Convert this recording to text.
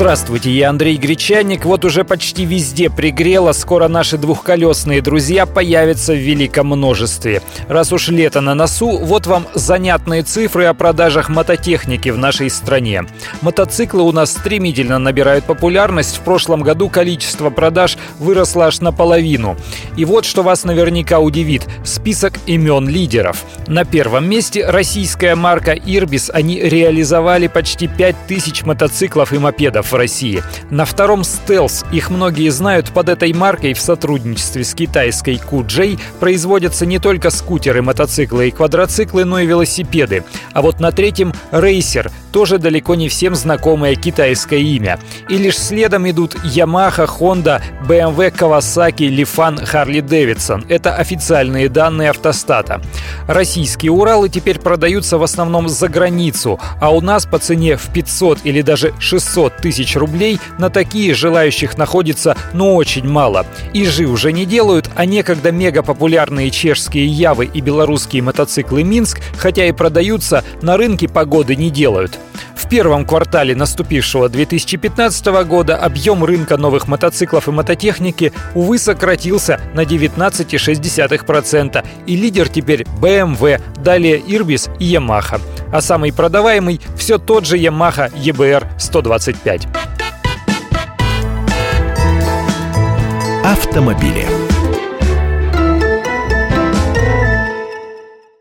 Здравствуйте, я Андрей Гречанник. Вот уже почти везде пригрело. Скоро наши двухколесные друзья появятся в великом множестве. Раз уж лето на носу, вот вам занятные цифры о продажах мототехники в нашей стране. Мотоциклы у нас стремительно набирают популярность. В прошлом году количество продаж выросло аж наполовину. И вот что вас наверняка удивит. Список имен лидеров. На первом месте российская марка Ирбис. Они реализовали почти 5000 мотоциклов и мопедов в России. На втором «Стелс». Их многие знают под этой маркой в сотрудничестве с китайской QJ производятся не только скутеры, мотоциклы и квадроциклы, но и велосипеды. А вот на третьем «Рейсер» тоже далеко не всем знакомое китайское имя. И лишь следом идут Yamaha, Honda, BMW, Kawasaki, Lifan, Harley Davidson. Это официальные данные автостата. Российские Уралы теперь продаются в основном за границу, а у нас по цене в 500 или даже 600 тысяч рублей, на такие желающих находится ну очень мало. Ижи уже не делают, а некогда мега популярные чешские Явы и белорусские мотоциклы Минск, хотя и продаются, на рынке погоды не делают. В первом квартале наступившего 2015 года объем рынка новых мотоциклов и мототехники, увы, сократился на 19,6%. И лидер теперь BMW, далее Irbis и Yamaha. А самый продаваемый все тот же Yamaha EBR 125. Автомобили.